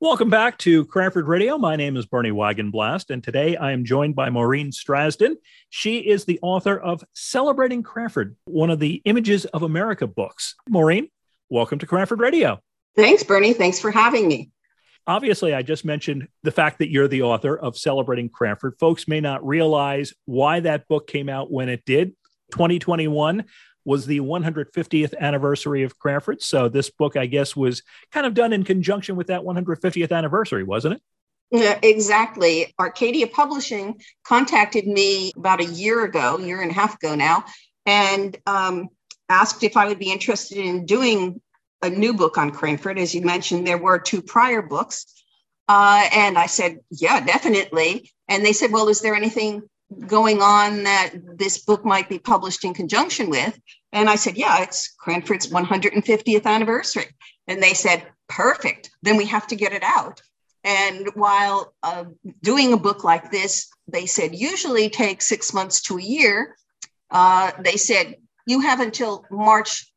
Welcome back to Cranford Radio. My name is Bernie Wagenblast, and today I am joined by Maureen Strazdon. She is the author of Celebrating Cranford, one of the Images of America books. Maureen, welcome to Cranford Radio. Thanks, Bernie. Thanks for having me. Obviously, I just mentioned the fact that you're the author of Celebrating Cranford. Folks may not realize why that book came out when it did. 2021 was the 150th anniversary of Cranford. So this book, I guess, was kind of done in conjunction with that 150th anniversary, wasn't it? Yeah, exactly. Arcadia Publishing contacted me about a year ago, year and a half ago now, and um, asked if I would be interested in doing a new book on Cranford. As you mentioned, there were two prior books. Uh, and I said, yeah, definitely. And they said, well, is there anything going on that this book might be published in conjunction with? And I said, Yeah, it's Cranford's 150th anniversary. And they said, Perfect. Then we have to get it out. And while uh, doing a book like this, they said usually takes six months to a year. Uh, they said you have until March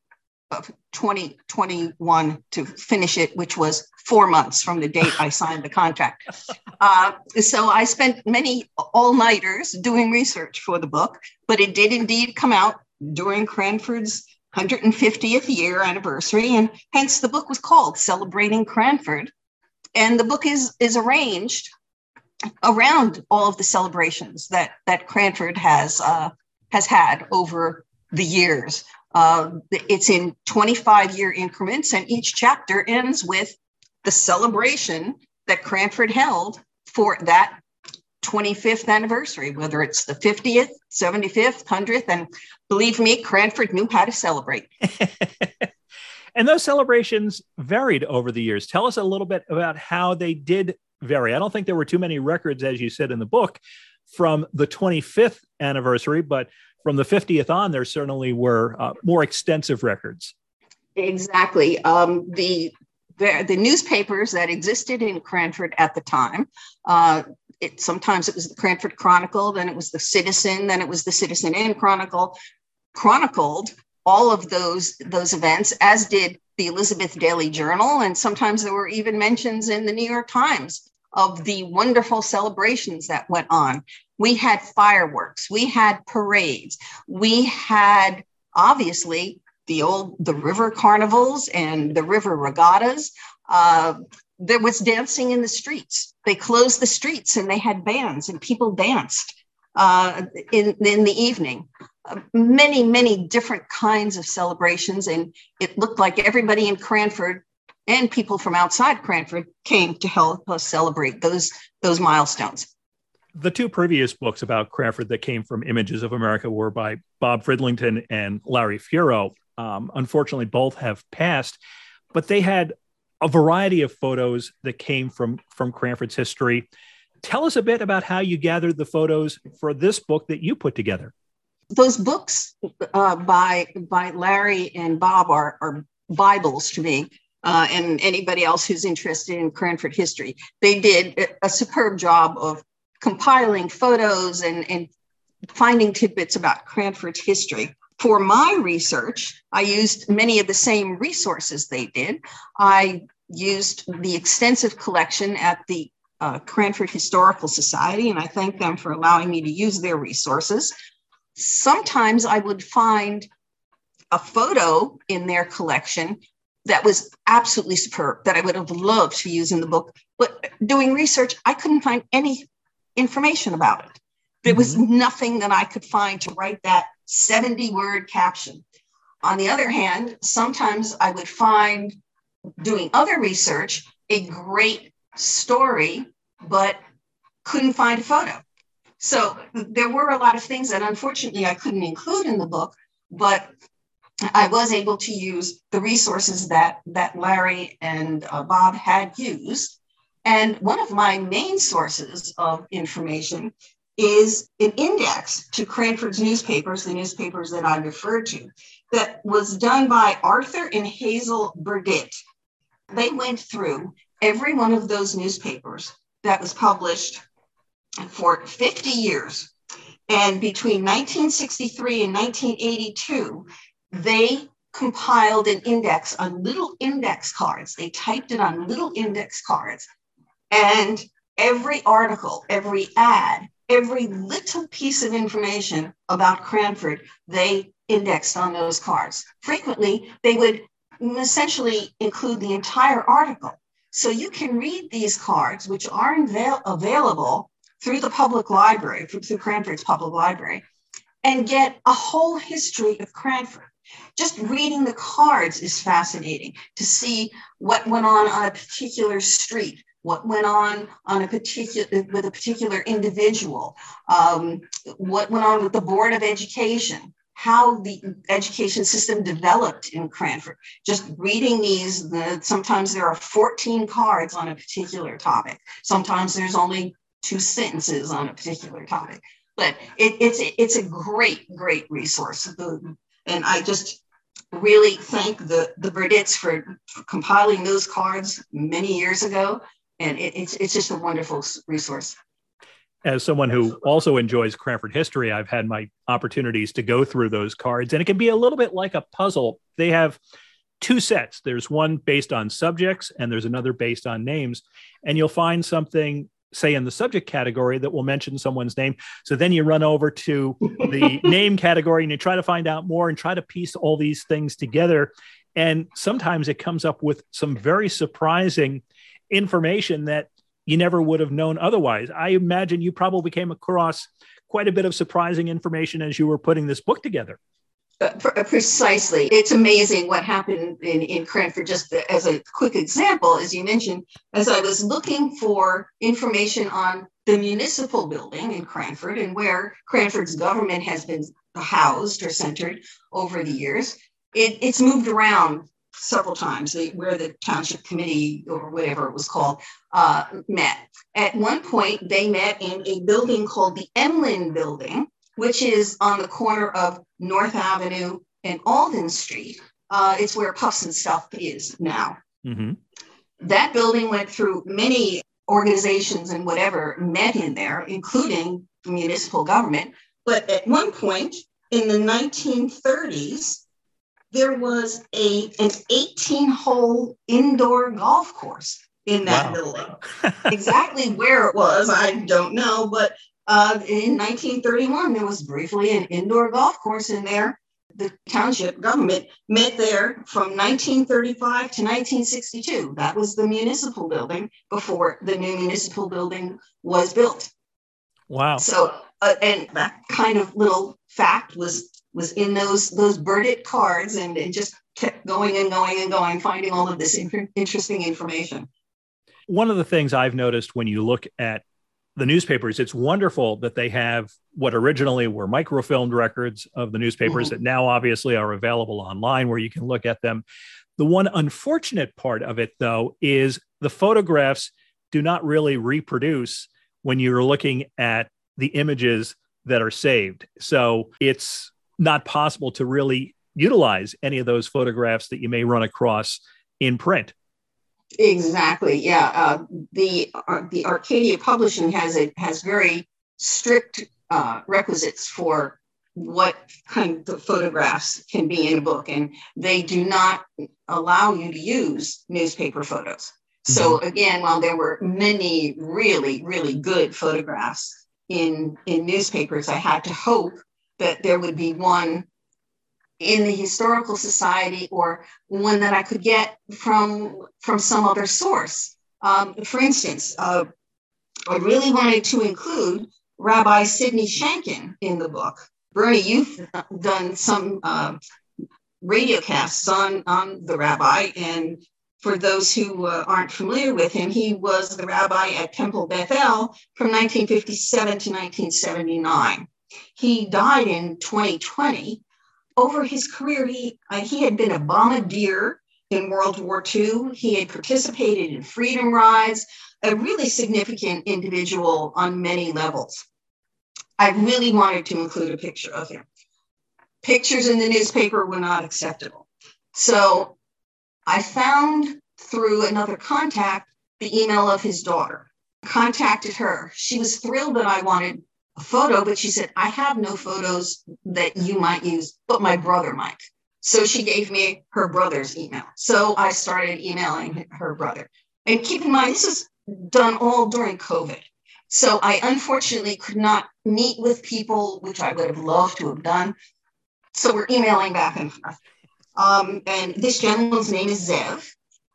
of 2021 to finish it, which was four months from the date I signed the contract. Uh, so I spent many all nighters doing research for the book, but it did indeed come out during Cranford's 150th year anniversary, and hence the book was called Celebrating Cranford. And the book is, is arranged around all of the celebrations that, that Cranford has, uh, has had over the years. Uh, it's in 25 year increments, and each chapter ends with the celebration that Cranford held for that 25th anniversary, whether it's the 50th, 75th, 100th. And believe me, Cranford knew how to celebrate. and those celebrations varied over the years. Tell us a little bit about how they did vary. I don't think there were too many records, as you said in the book, from the 25th anniversary, but from the 50th on, there certainly were uh, more extensive records. Exactly. Um, the, the, the newspapers that existed in Cranford at the time uh, it sometimes it was the Cranford Chronicle, then it was the Citizen, then it was the Citizen and Chronicle, chronicled all of those those events, as did the Elizabeth Daily Journal, and sometimes there were even mentions in the New York Times of the wonderful celebrations that went on. We had fireworks, we had parades, we had obviously the old the river carnivals and the river regattas. Uh, there was dancing in the streets. They closed the streets and they had bands and people danced uh, in, in the evening. Uh, many, many different kinds of celebrations. And it looked like everybody in Cranford and people from outside Cranford came to help us celebrate those, those milestones. The two previous books about Cranford that came from Images of America were by Bob Fridlington and Larry Fuhro. Um, unfortunately, both have passed, but they had a variety of photos that came from from Cranford's history. Tell us a bit about how you gathered the photos for this book that you put together. Those books uh, by by Larry and Bob are, are Bibles to me. Uh, and anybody else who's interested in Cranford history. They did a superb job of compiling photos and, and finding tidbits about Cranford history. For my research, I used many of the same resources they did. I used the extensive collection at the uh, Cranford Historical Society, and I thank them for allowing me to use their resources. Sometimes I would find a photo in their collection that was absolutely superb that I would have loved to use in the book. But doing research, I couldn't find any information about it. There was mm-hmm. nothing that I could find to write that 70 word caption. On the other hand, sometimes I would find doing other research a great story, but couldn't find a photo. So there were a lot of things that unfortunately I couldn't include in the book, but I was able to use the resources that, that Larry and uh, Bob had used. And one of my main sources of information is an index to Cranford's newspapers, the newspapers that I referred to, that was done by Arthur and Hazel Burdett. They went through every one of those newspapers that was published for 50 years. And between 1963 and 1982, they compiled an index on little index cards. They typed it on little index cards. And every article, every ad, every little piece of information about Cranford, they indexed on those cards. Frequently, they would essentially include the entire article. So you can read these cards, which are avail- available through the public library, through Cranford's public library, and get a whole history of Cranford. Just reading the cards is fascinating to see what went on on a particular street, what went on on a particular with a particular individual, um, what went on with the Board of Education, how the education system developed in Cranford. Just reading these, the, sometimes there are 14 cards on a particular topic. Sometimes there's only two sentences on a particular topic. But it, it's it's a great, great resource. And I just really thank the, the Burditts for, for compiling those cards many years ago. And it, it's, it's just a wonderful resource as someone who also enjoys Cranford history, I've had my opportunities to go through those cards, and it can be a little bit like a puzzle. They have two sets there's one based on subjects, and there's another based on names. And you'll find something, say, in the subject category that will mention someone's name. So then you run over to the name category and you try to find out more and try to piece all these things together. And sometimes it comes up with some very surprising information that you never would have known otherwise. I imagine you probably came across quite a bit of surprising information as you were putting this book together. Precisely. It's amazing what happened in, in Cranford. Just as a quick example, as you mentioned, as I was looking for information on the municipal building in Cranford and where Cranford's government has been housed or centered over the years, it, it's moved around several times where the township committee or whatever it was called uh, met. At one point, they met in a building called the Emlyn Building, which is on the corner of North Avenue and Alden Street. Uh, it's where Puffs and Stuff is now. Mm-hmm. That building went through many organizations and whatever met in there, including municipal government. But at one point in the 1930s, there was a an 18 hole indoor golf course in that wow. building. exactly where it was, I don't know, but uh, in 1931 there was briefly an indoor golf course in there. The township government met there from 1935 to 1962. That was the municipal building before the new municipal building was built. Wow. So, uh, and that kind of little fact was was in those those Burditt cards and it just kept going and going and going, finding all of this interesting information. One of the things I've noticed when you look at the newspapers, it's wonderful that they have what originally were microfilmed records of the newspapers mm-hmm. that now obviously are available online where you can look at them. The one unfortunate part of it, though, is the photographs do not really reproduce when you're looking at the images that are saved. So it's not possible to really utilize any of those photographs that you may run across in print. Exactly. Yeah. Uh, the uh, the Arcadia Publishing has it has very strict uh, requisites for what kind of photographs can be in a book, and they do not allow you to use newspaper photos. So mm-hmm. again, while there were many really really good photographs in in newspapers, I had to hope that there would be one in the historical society or one that I could get from from some other source. Um, for instance, uh, I really wanted to include Rabbi Sidney Shankin in the book. Bernie, you've done some uh, radio casts on, on the rabbi, and for those who uh, aren't familiar with him, he was the rabbi at Temple Bethel from 1957 to 1979. He died in 2020. Over his career, he, uh, he had been a bombardier in World War II. He had participated in freedom rides, a really significant individual on many levels. I really wanted to include a picture of him. Pictures in the newspaper were not acceptable. So I found through another contact the email of his daughter. Contacted her. She was thrilled that I wanted a photo, but she said, I have no photos that you might use, but my brother might. So she gave me her brother's email. So I started emailing her brother. And keep in mind, this is done all during COVID. So I unfortunately could not meet with people, which I would have loved to have done. So we're emailing back and forth. Um, and this gentleman's name is Zev.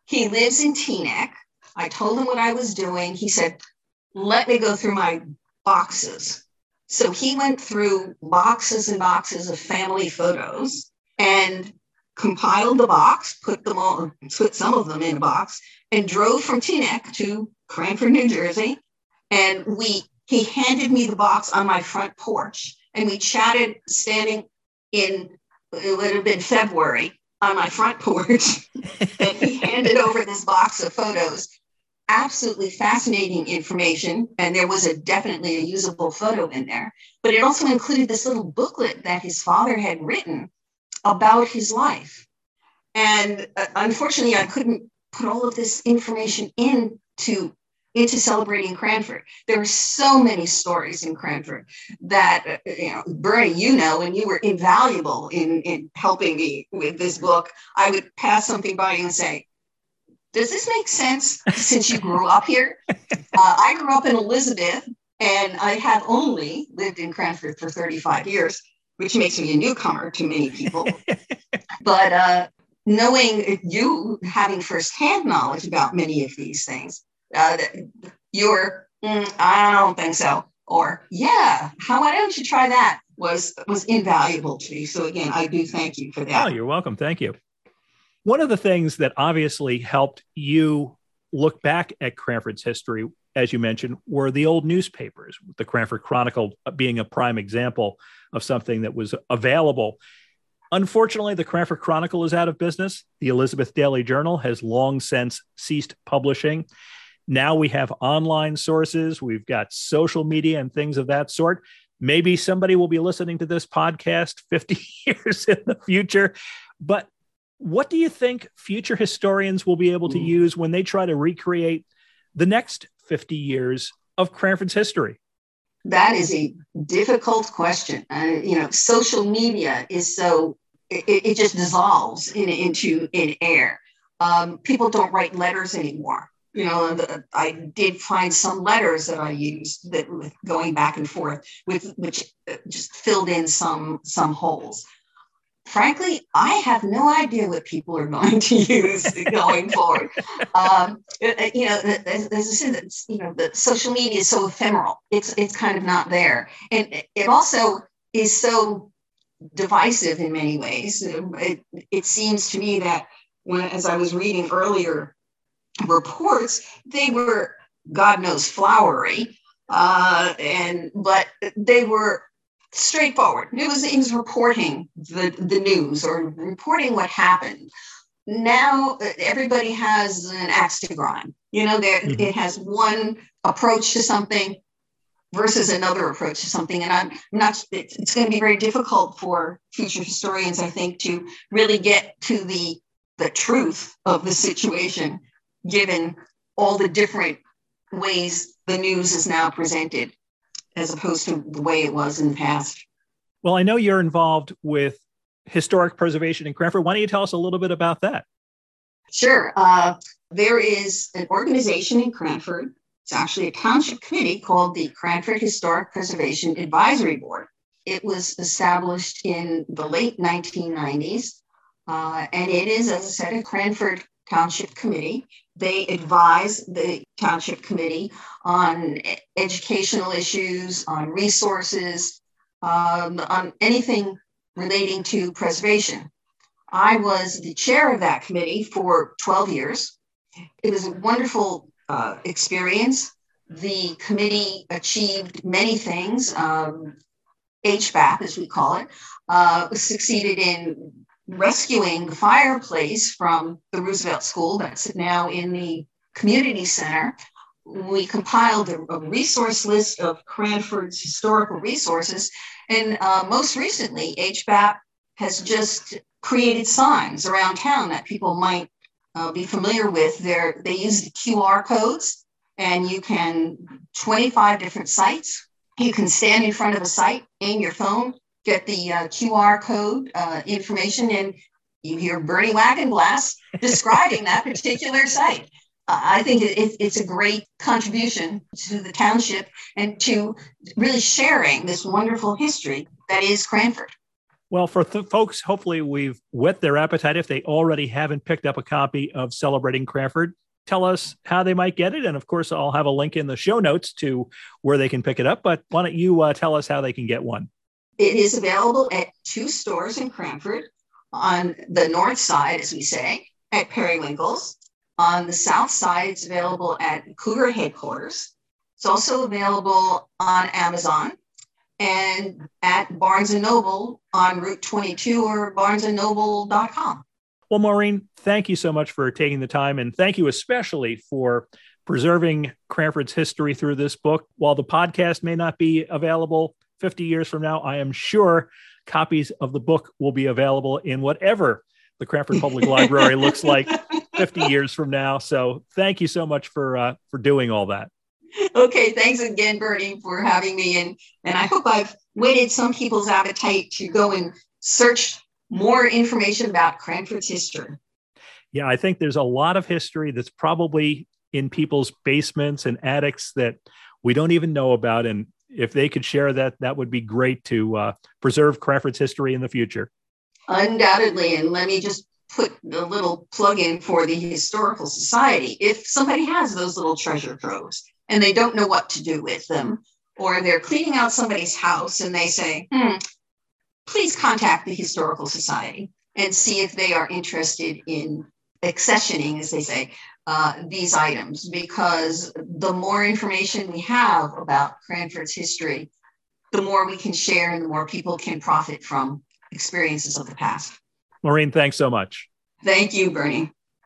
He lives in Teaneck. I told him what I was doing. He said, let me go through my boxes. So he went through boxes and boxes of family photos and compiled the box, put them all, put some of them in a box, and drove from Teaneck to Cranford, New Jersey. And we he handed me the box on my front porch, and we chatted standing in it would have been February on my front porch, and he handed over this box of photos. Absolutely fascinating information, and there was a definitely a usable photo in there. But it also included this little booklet that his father had written about his life. And uh, unfortunately, I couldn't put all of this information into into celebrating Cranford. There are so many stories in Cranford that, uh, you know, Bernie, you know, and you were invaluable in, in helping me with this book. I would pass something by you and say, does this make sense since you grew up here? Uh, I grew up in Elizabeth and I have only lived in Cranford for 35 years, which makes me a newcomer to many people. but uh, knowing you having firsthand knowledge about many of these things, uh, you're, mm, I don't think so. Or, yeah, how, why don't you try that? Was, was invaluable to me. So again, I do thank you for that. Oh, you're welcome. Thank you. One of the things that obviously helped you look back at Cranford's history, as you mentioned, were the old newspapers, the Cranford Chronicle being a prime example of something that was available. Unfortunately, the Cranford Chronicle is out of business. The Elizabeth Daily Journal has long since ceased publishing. Now we have online sources, we've got social media and things of that sort. Maybe somebody will be listening to this podcast 50 years in the future. But what do you think future historians will be able to use when they try to recreate the next 50 years of Cranford's history? That is a difficult question. Uh, you know, social media is so, it, it just dissolves in, into in air. Um, people don't write letters anymore you know, the, I did find some letters that I used that with going back and forth with which uh, just filled in some some holes. Frankly, I have no idea what people are going to use going forward. Um, uh, uh, you know, as, I said, you know, the social media is so ephemeral. It's it's kind of not there, and it also is so divisive in many ways. It, it seems to me that when, as I was reading earlier reports, they were, God knows, flowery, uh, and but they were straightforward. It was, it reporting the, the news or reporting what happened. Now everybody has an axe to grind. You know, there mm-hmm. it has one approach to something versus another approach to something. And I'm not, it's, it's going to be very difficult for future historians, I think, to really get to the the truth of the situation given all the different ways the news is now presented as opposed to the way it was in the past. Well, I know you're involved with historic preservation in Cranford. Why don't you tell us a little bit about that? Sure. Uh, there is an organization in Cranford. It's actually a township committee called the Cranford Historic Preservation Advisory Board. It was established in the late 1990s, uh, and it is, as I said, a Cranford Township Committee. They advise the Township Committee on educational issues, on resources, um, on anything relating to preservation. I was the chair of that committee for 12 years. It was a wonderful uh, experience. The committee achieved many things. Um, HBAP, as we call it, uh, succeeded in rescuing fireplace from the Roosevelt School that's now in the community center. We compiled a, a resource list of Cranford's historical resources. And uh, most recently, HBAP has just created signs around town that people might uh, be familiar with. They're, they use the QR codes, and you can 25 different sites. You can stand in front of a site, aim your phone, get the uh, QR code uh, information, and you hear Bernie Wagenblast describing that particular site. Uh, I think it, it's a great contribution to the township and to really sharing this wonderful history that is Cranford. Well, for th- folks, hopefully we've whet their appetite if they already haven't picked up a copy of Celebrating Cranford. Tell us how they might get it. And of course, I'll have a link in the show notes to where they can pick it up. But why don't you uh, tell us how they can get one? It is available at two stores in Cranford on the north side, as we say, at Periwinkle's. On the south side, it's available at Cougar headquarters. It's also available on Amazon and at Barnes and Noble on Route 22 or barnesandnoble.com. Well, Maureen, thank you so much for taking the time, and thank you especially for preserving Cranford's history through this book. While the podcast may not be available 50 years from now, I am sure copies of the book will be available in whatever the Cranford Public Library looks like 50 years from now. So thank you so much for uh, for doing all that. Okay, thanks again, Bernie, for having me, and and I hope I've whetted some people's appetite to go and search more information about Cranford's history. Yeah, I think there's a lot of history that's probably in people's basements and attics that we don't even know about, and if they could share that, that would be great to uh, preserve Cranford's history in the future. Undoubtedly. And let me just put a little plug in for the Historical Society. If somebody has those little treasure troves and they don't know what to do with them, or they're cleaning out somebody's house and they say, hmm, please contact the Historical Society and see if they are interested in accessioning, as they say, uh, these items because the more information we have about Cranford's history, the more we can share and the more people can profit from experiences of the past. Maureen, thanks so much. Thank you, Bernie.